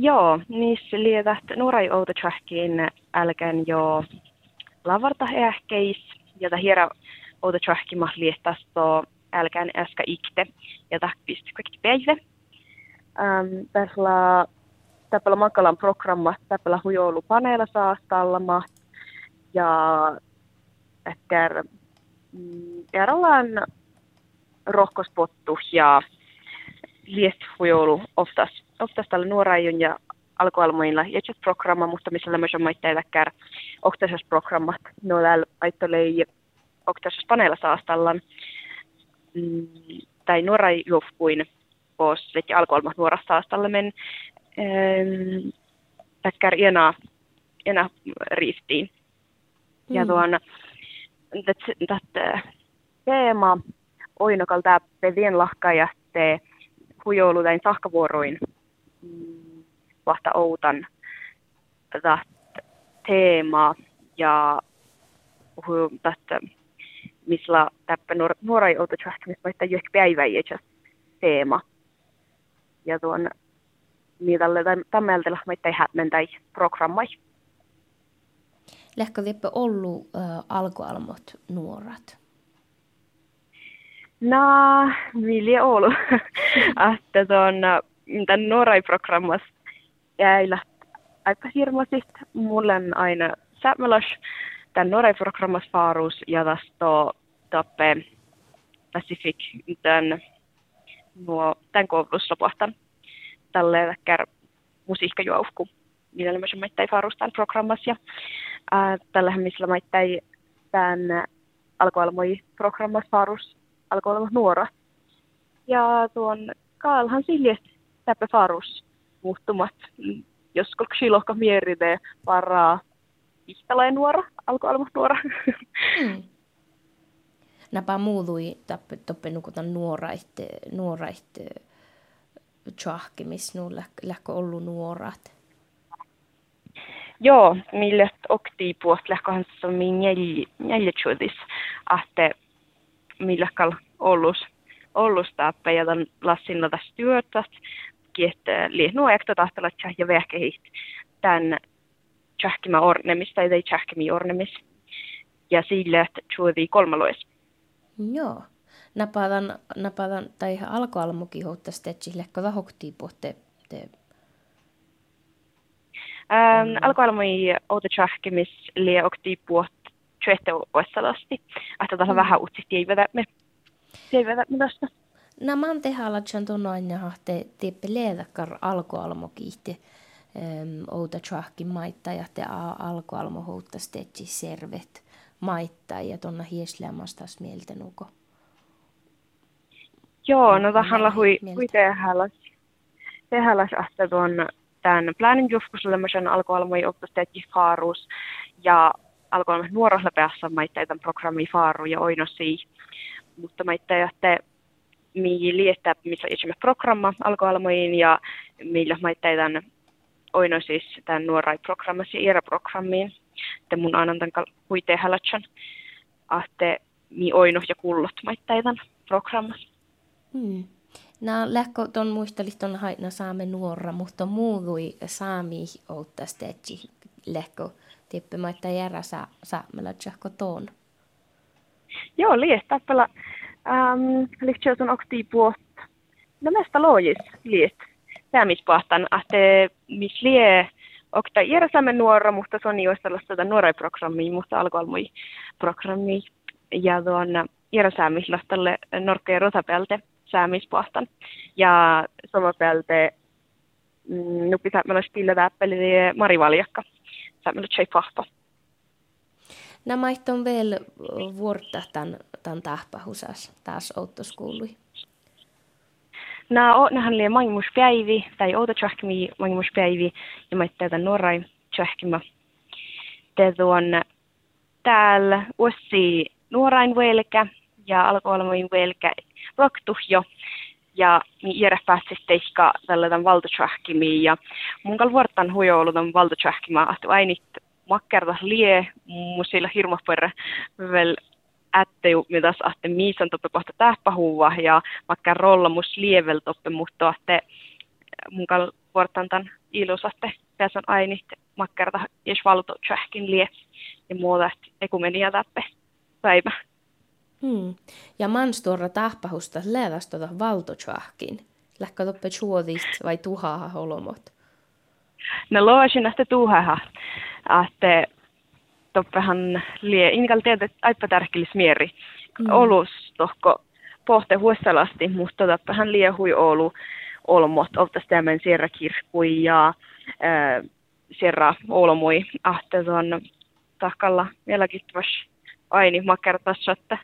Joo, niissä lietät nuorai outotrahkin älkän jo lavarta ehkeis, jota hiera outotrahkima liettas to älkän äskä ikte, ja tahpist kaikki päivä. Um, tässä täpälä makalan programma, täpälä hujoulu paneella saastallama, ja ehkä mm, erollaan rohkospottu ja liest hujoulu oftas, oftas tällä nuoraajun ja alkualmoilla ja programma, mutta missä myös on maitteilla kär oktasas programmat, noilla aitolei oktasas paneella saastallan, mm, tai nuoraajufkuin pos, eli alkualmat nuorasta saastalle men ähm, täkkär enää, enää riistiin. Mm. Ja tuon, tätä teema oinokal täppä vien lahkajatte hujoulutain sahkavuoroin mm, vahta outan teema ja tästä missä täppä nuorai outa tjahtamis vaikka johonkin päiväjä teema. Ja tuon niitälle tämmeltä meitä hämmen tai programmai. Lähkö vielä ollut äh, alkualmot nuorat? No, vilja ollut. että tuon tämän nuorai programmas jäi aika hirmasit. Mulle on aina sämmelas tämän nuorai programmas faarus ja tästä tappe Pacific tämän nuo tämän koulutuslopuhtan tälle kär musiikkajuovku. Niillä myös maittai farustan programmas ja äh, tällä missä maittai tämän alkoalmoi programmas farus alkoalmoi nuora. Ja tuon kaalhan siljes täpä farus muuttumat, jos kolksi lohka mieride varaa ihtaleen nuora, alkoalmoi nuora. Mm. Napa muului tappe toppe nukutan nuoraitte, nuoraitte missä nu lähkö ollut nuorat? Joo, mille okti puost lähköhän se on neljätjuudis, että millä kal ollus, ollus tappe ja tämän lassin tästä työtä, että liihnuu ekta tahtella ja vähkehit tämän tjahkima ornemis tai ei tjahkimi ornemis. Ja sille, että juodi kolmalois. Joo napadan, napadan tai alkoalmukin houtta stetsi lekko vahoktii pohte te Ähm, mm. alkoalmui outo tjahkemis lie okti puot tjöhte oessalasti. Että tässä mm. vähän utsisti ei vedä me. Ei vedä me tästä. No mä oon tehdä alatsan tuon aina hahte tiippe leedakkar alkoalmokiitti ähm, outa tjahki maittaa ja te alkoalmo houtta stetsi servet maittaa ja tuonna hieslämastas mieltä nuko. Joo, no tähän hui, hui tehäläs. Tehäläs ahte tuon tämän planin joskuslemisen alkoalmoi oppisteetti faarus ja alkoalmoi nuorosla päässä maitteiden programmi faaru ja oinosi. Mutta maitteja, että mi liettää, missä esimerkiksi programma alkoalmoin ja millä maitteiden oinosis tämän nuorai programmassa ja iäraprogrammiin. Että mun annan tämän hui tehälätsän, että mi oino ja kullot maitteiden programmassa. Hmm. Nää lähkö ton muistelis ton haitna saame nuora, mutta muului saami outta stetsi lähkö tippemaita järä saa saamella tjahko tuon. Joo, lies tappela. Ähm, lihtsä on okti puot. No mesta loojis liet. Päämispahtan, että mis lie okta järjessämme nuora, mutta se on jo sellaista nuorai programmi, mutta alkoalmui programmi. Ja tuon norkka ja rotapelte saamispuhtan. Ja somapelte mm, nu pitää meillä spilla täppeli marivaljakka. Saamalla tjei pahpa. Nämä on vielä vuorta tämän, tämän tahpahusas taas outoskuului. Nämä on nähän liian mangimuspäivi tai outo tjahkimi mangimuspäivi ja mä tämän nuorai tjahkima. Te tuon täällä uussi nuorain velkä ja alkoholmoin velkä jo ja niin järä pääsisi teikka tällainen valtatsahkimiin ja mun kal vuortan hujoulutan valtatsahkimaa, että ainit makkerta lie musilla hirmoperre vel ätte mitäs ahte miisan toppe kohta tähpähuva ja makkar rolla mus lievel toppe mutta ahte mun kal importantan ilusatte. Tässä on ainit makkerta, jos valto tjähkin lie, ja muuta, ekumenia tappe päivä. Hmm. Ja manstorra tahpahusta levästä valtotjahkin. Lähkö toppe chuodist vai tuhaa holomot? No loisin, että tuhaa. Toppehan lie, inikal tiedät, aippa tärkelis mieri. Mm. Olus tohko pohte huessalasti, mutta toppehan liehui olu olmot, oltas tämän sierra kirkkui ja äh, sierra olmui. Ahte on takalla vieläkin tuossa aini makertas, että